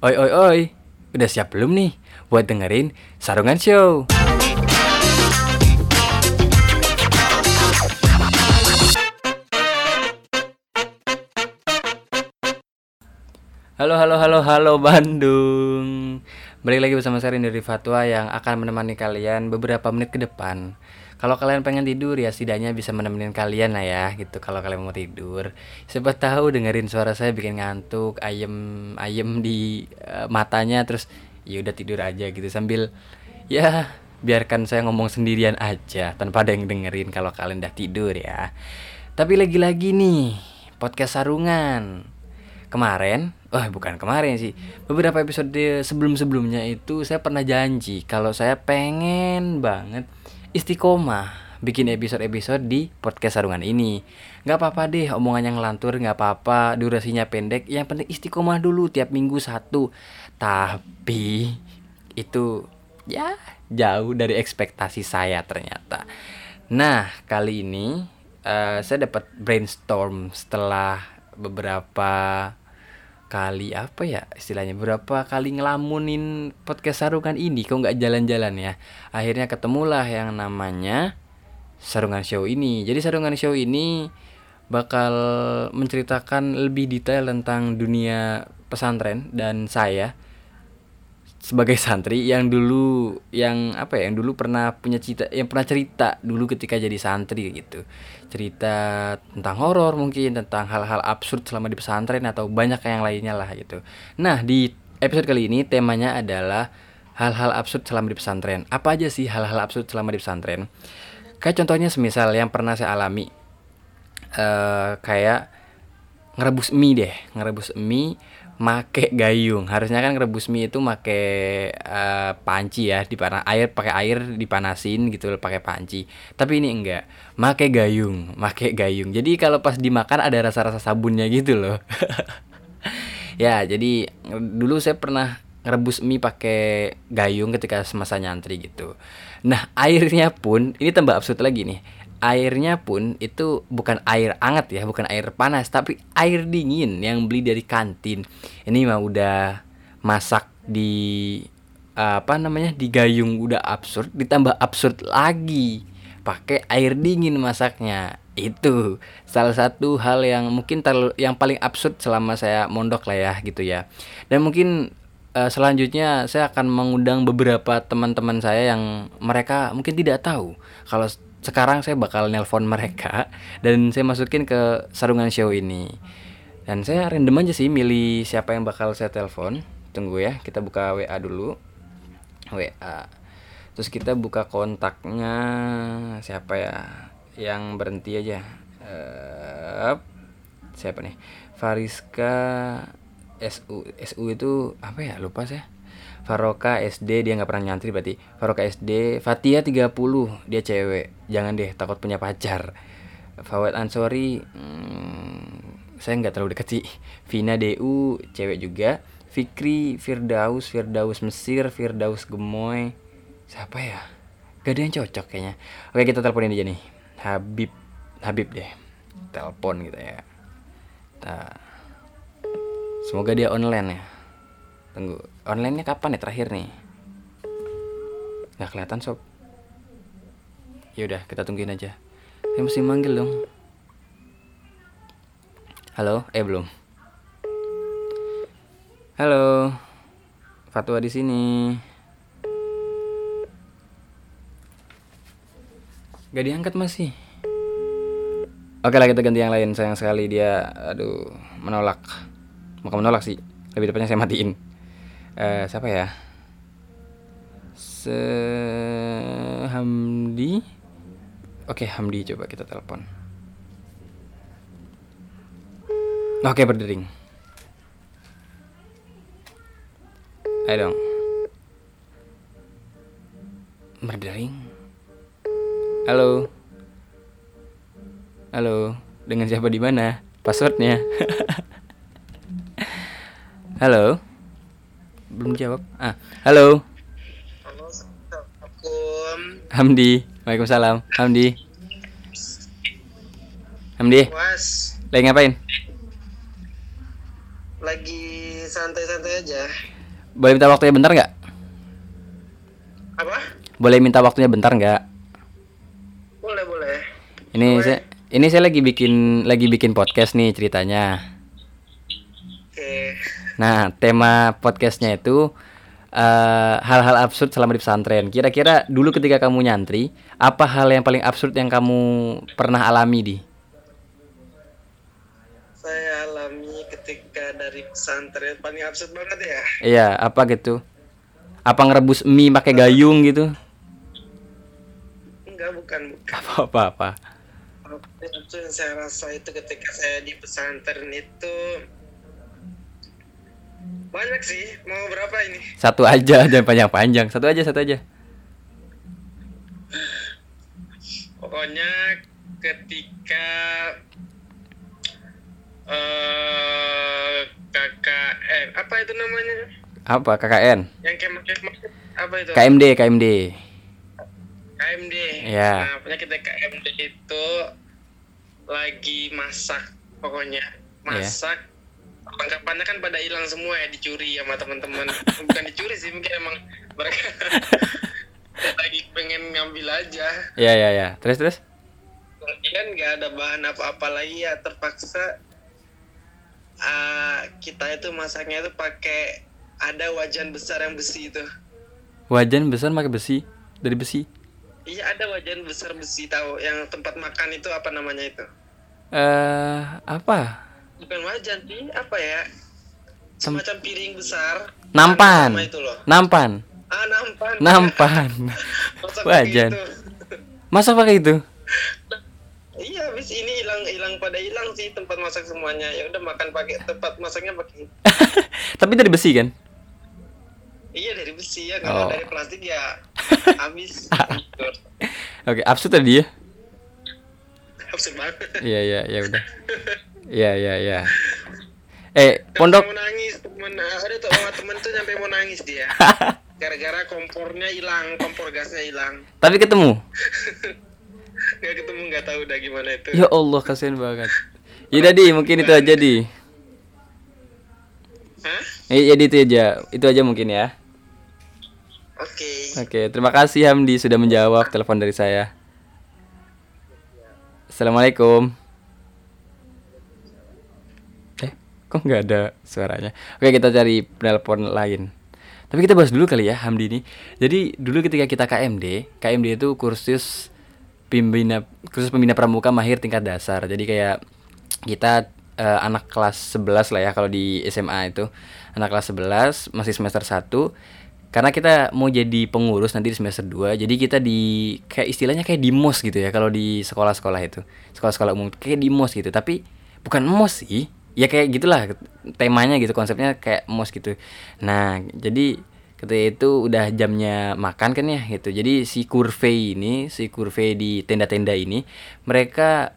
Oi oi oi, udah siap belum nih buat dengerin Sarungan Show? Halo halo halo halo Bandung. Balik lagi bersama saya dari Fatwa yang akan menemani kalian beberapa menit ke depan Kalau kalian pengen tidur ya setidaknya bisa menemani kalian lah ya gitu. Kalau kalian mau tidur Siapa tahu dengerin suara saya bikin ngantuk Ayem ayem di uh, matanya terus ya udah tidur aja gitu. Sambil ya biarkan saya ngomong sendirian aja Tanpa ada yang dengerin kalau kalian udah tidur ya. Tapi lagi-lagi nih podcast sarungan. Kemarin, wah bukan kemarin sih, beberapa episode sebelum-sebelumnya itu saya pernah janji kalau saya pengen banget istiqomah bikin episode-episode di podcast sarungan ini. Gak apa-apa deh omongan yang ngelantur, gak apa-apa durasinya pendek, yang penting istiqomah dulu tiap minggu satu. Tapi itu ya jauh dari ekspektasi saya ternyata. Nah kali ini uh, saya dapat brainstorm setelah beberapa kali apa ya istilahnya berapa kali ngelamunin podcast sarungan ini kok nggak jalan-jalan ya? Akhirnya ketemulah yang namanya sarungan show ini. Jadi sarungan show ini bakal menceritakan lebih detail tentang dunia pesantren dan saya sebagai santri yang dulu yang apa ya yang dulu pernah punya cerita yang pernah cerita dulu ketika jadi santri gitu. Cerita tentang horor mungkin tentang hal-hal absurd selama di pesantren atau banyak yang lainnya lah gitu. Nah di episode kali ini temanya adalah hal-hal absurd selama di pesantren. Apa aja sih hal-hal absurd selama di pesantren? Kayak contohnya semisal yang pernah saya alami uh, kayak ngerebus mie deh ngerebus mie make gayung. Harusnya kan rebus mie itu make uh, panci ya di panas air pakai air dipanasin gitu pakai panci. Tapi ini enggak. Make gayung make gayung. Jadi kalau pas dimakan ada rasa-rasa sabunnya gitu loh. Ya jadi dulu saya pernah ngerebus mie pakai gayung ketika semasa nyantri gitu. Nah airnya pun ini tambah absurd lagi nih airnya pun itu bukan air hangat ya, bukan air panas, tapi air dingin yang beli dari kantin. Ini mah udah masak di apa namanya di gayung udah absurd, ditambah absurd lagi pakai air dingin masaknya. Itu salah satu hal yang mungkin terlalu, yang paling absurd selama saya mondok lah ya gitu ya. Dan mungkin uh, selanjutnya saya akan mengundang beberapa teman-teman saya yang mereka mungkin tidak tahu kalau sekarang saya bakal nelpon mereka dan saya masukin ke sarungan show ini. Dan saya random aja sih milih siapa yang bakal saya telepon. Tunggu ya kita buka WA dulu. WA terus kita buka kontaknya siapa ya? Yang berhenti aja. Uh, siapa nih? Fariska SU SU itu apa ya? Lupa saya Faroka SD dia nggak pernah nyantri berarti. Faroka SD Fatia 30 dia cewek. Jangan deh takut punya pacar. Fawad Ansori hmm, saya nggak terlalu dekat sih Vina DU cewek juga. Fikri Firdaus Firdaus Mesir Firdaus Gemoy. Siapa ya? Gak ada yang cocok kayaknya. Oke kita teleponin aja nih. Habib Habib deh. Telepon gitu ya. Nah, semoga dia online ya tunggu onlinenya kapan ya terakhir nih? Nggak kelihatan sob. Ya udah kita tungguin aja. Saya mesti manggil dong. Halo eh belum. Halo fatwa di sini. Gak diangkat masih? Oke lah kita ganti yang lain. Sayang sekali dia aduh menolak. Mau menolak sih lebih tepatnya saya matiin uh, siapa ya? Se Hamdi. Oke Hamdi coba kita telepon. Oke berdering. Ayo dong. Berdering? Halo? Halo? Dengan siapa di mana? Passwordnya. Halo belum jawab ah halo halo assalamualaikum Hamdi Waalaikumsalam Hamdi Hamdi Was lagi ngapain lagi santai-santai aja. Boleh minta waktunya bentar nggak? Apa? Boleh minta waktunya bentar nggak? Boleh, boleh. Ini saya ini saya lagi bikin lagi bikin podcast nih ceritanya. Oke. Nah, tema podcastnya itu eh, hal-hal absurd selama di pesantren. Kira-kira dulu ketika kamu nyantri, apa hal yang paling absurd yang kamu pernah alami di? Saya alami ketika dari pesantren paling absurd banget ya. Iya, apa gitu? Apa ngerebus mie pakai gayung gitu? Enggak, bukan, bukan. Apa apa apa? Yang saya rasa itu ketika saya di pesantren itu banyak sih. Mau berapa ini? Satu aja, jangan panjang-panjang. Satu aja, satu aja. Pokoknya ketika eh KKN apa itu namanya? Apa KKN? Yang kemah-kemah apa itu? KMD, KMD. KMD. Iya. Nah, punya kita KMD itu lagi masak pokoknya Iya. masak. Perlengkapannya kan pada hilang semua ya dicuri sama teman-teman. Bukan dicuri sih mungkin emang mereka lagi pengen ngambil aja. Iya, iya, iya. Terus terus? Kemudian nggak ada bahan apa-apa lagi ya terpaksa ah, kita itu masaknya itu pakai ada wajan besar yang besi itu. Wajan besar pakai besi dari besi. Iya ada wajan besar besi tahu yang tempat makan itu apa namanya itu? Eh, apa? Bukan wajan sih, apa ya? Semacam piring besar. Nampan. Itu loh. Nampan. Ah nampan. Nampan. Masa Wajan. itu? Masa pakai itu? Iya, habis ini hilang hilang pada hilang sih tempat masak semuanya. Ya udah makan pakai tempat masaknya pakai Tapi dari besi kan? Iya dari besi ya, kalau Oh. dari plastik ya habis. Oke, absurd tadi ya? Absurd banget. Iya, iya, ya udah. Iya, iya, iya. Eh, pondok Sampai mau nangis temen ada tuh temen tuh sampai mau nangis dia gara-gara kompornya hilang kompor gasnya hilang tapi ketemu. nggak ketemu nggak tahu udah gimana itu Ya Allah, kasihan banget. Yaudah di, mungkin itu aja di. Hah? Eh, jadi itu aja, itu aja mungkin ya. oke Oke, terima kasih Hamdi sudah menjawab telepon dari saya. Assalamualaikum. Eh, kok nggak ada suaranya? Oke, kita cari penelpon lain. Tapi kita bahas dulu kali ya Hamdi ini. Jadi dulu ketika kita KMD, KMD itu kursus pembina kursus pembina pramuka mahir tingkat dasar. Jadi kayak kita eh, anak kelas 11 lah ya kalau di SMA itu. Anak kelas 11 masih semester 1 karena kita mau jadi pengurus nanti di semester 2 jadi kita di kayak istilahnya kayak di mos gitu ya kalau di sekolah-sekolah itu sekolah-sekolah umum kayak di mos gitu tapi bukan mos sih ya kayak gitulah temanya gitu konsepnya kayak mos gitu. Nah jadi ketika itu udah jamnya makan kan ya gitu. Jadi si kurve ini si kurve di tenda-tenda ini mereka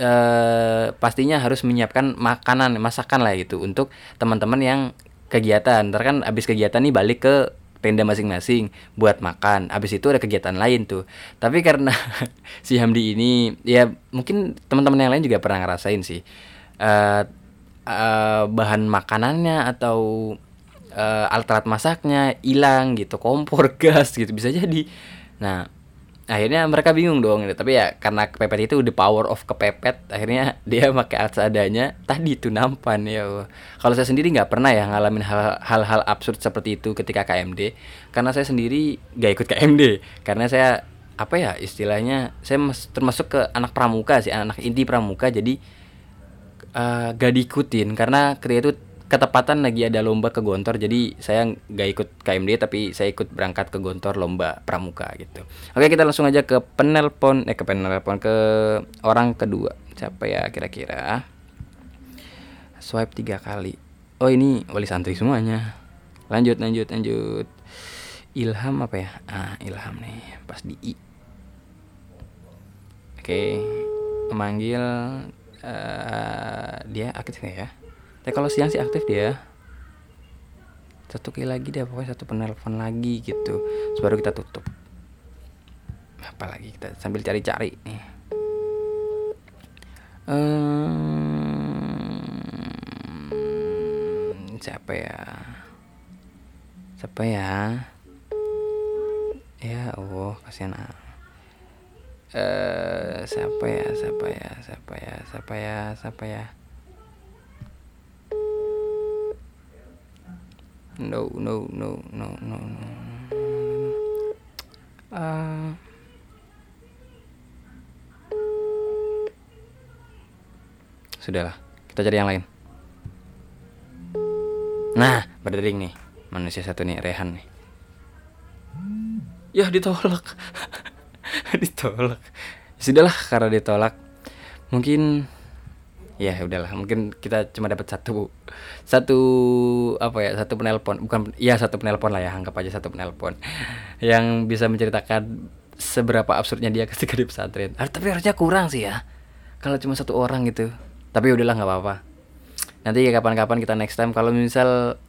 eh pastinya harus menyiapkan makanan masakan lah gitu untuk teman-teman yang kegiatan. Ntar kan abis kegiatan nih balik ke tenda masing-masing buat makan. Abis itu ada kegiatan lain tuh. Tapi karena si Hamdi ini ya mungkin teman-teman yang lain juga pernah ngerasain sih eh eh, bahan makanannya atau eh, alat-alat masaknya hilang gitu kompor gas gitu bisa jadi. Nah akhirnya mereka bingung dong gitu. tapi ya karena kepepet itu the power of kepepet akhirnya dia pakai alat seadanya. Tadi itu nampan ya kalau saya sendiri nggak pernah ya ngalamin hal- hal-hal absurd seperti itu ketika KMD karena saya sendiri nggak ikut KMD karena saya apa ya istilahnya saya mas- termasuk ke anak pramuka sih anak inti pramuka. Jadi eh, gak diikutin karena ketika itu ketepatan lagi ada lomba ke Gontor jadi saya nggak ikut KMD tapi saya ikut berangkat ke Gontor lomba pramuka gitu. Oke kita langsung aja ke penelpon eh ke penelpon ke orang kedua. Siapa ya kira-kira? Swipe tiga kali. Oh ini wali santri semuanya. Lanjut lanjut lanjut. Ilham apa ya? Ah Ilham nih pas di I. Oke memanggil eh, dia aktif nggak ya? Tapi kalau siang sih aktif dia. Satu kali lagi deh pokoknya satu penelpon lagi gitu. Terus baru kita tutup. Apa lagi kita? Sambil cari-cari nih. Ehm, siapa ya? Siapa ya? Ya oh kasihan ah. Eh siapa ya siapa ya siapa ya siapa ya siapa ya? No no no no no no Ah. sudahlah kita cari yang lain. Nah berdering nih manusia satu nih Rehan nih. Ya ditolak ditolak. Sudahlah karena ditolak mungkin ya udahlah mungkin kita cuma dapat satu satu apa ya satu penelpon bukan ya satu penelpon lah ya anggap aja satu penelpon yang bisa menceritakan seberapa absurdnya dia ketika di pesantren. Ah, tapi harusnya kurang sih ya kalau cuma satu orang gitu. Tapi udahlah nggak apa-apa. Nanti ya kapan-kapan kita next time kalau misal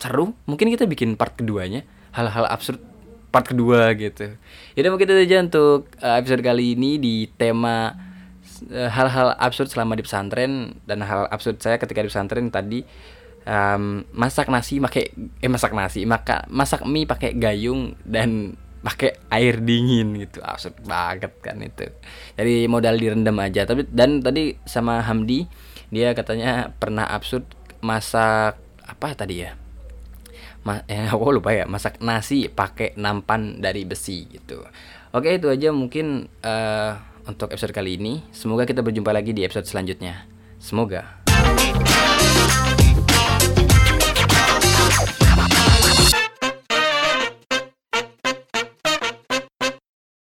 seru mungkin kita bikin part keduanya hal-hal absurd part kedua gitu. Yaudah mungkin itu aja untuk uh, episode kali ini di tema uh, hal-hal absurd selama di pesantren dan hal absurd saya ketika di pesantren tadi um, masak nasi pakai eh masak nasi maka masak mie pakai gayung dan pakai air dingin gitu. Absurd banget kan itu. Jadi modal direndam aja. Tapi dan tadi sama Hamdi dia katanya pernah absurd masak apa tadi ya Ma eh, aku lupa ya masak nasi pakai nampan dari besi gitu. Oke itu aja mungkin eh, untuk episode kali ini. Semoga kita berjumpa lagi di episode selanjutnya. Semoga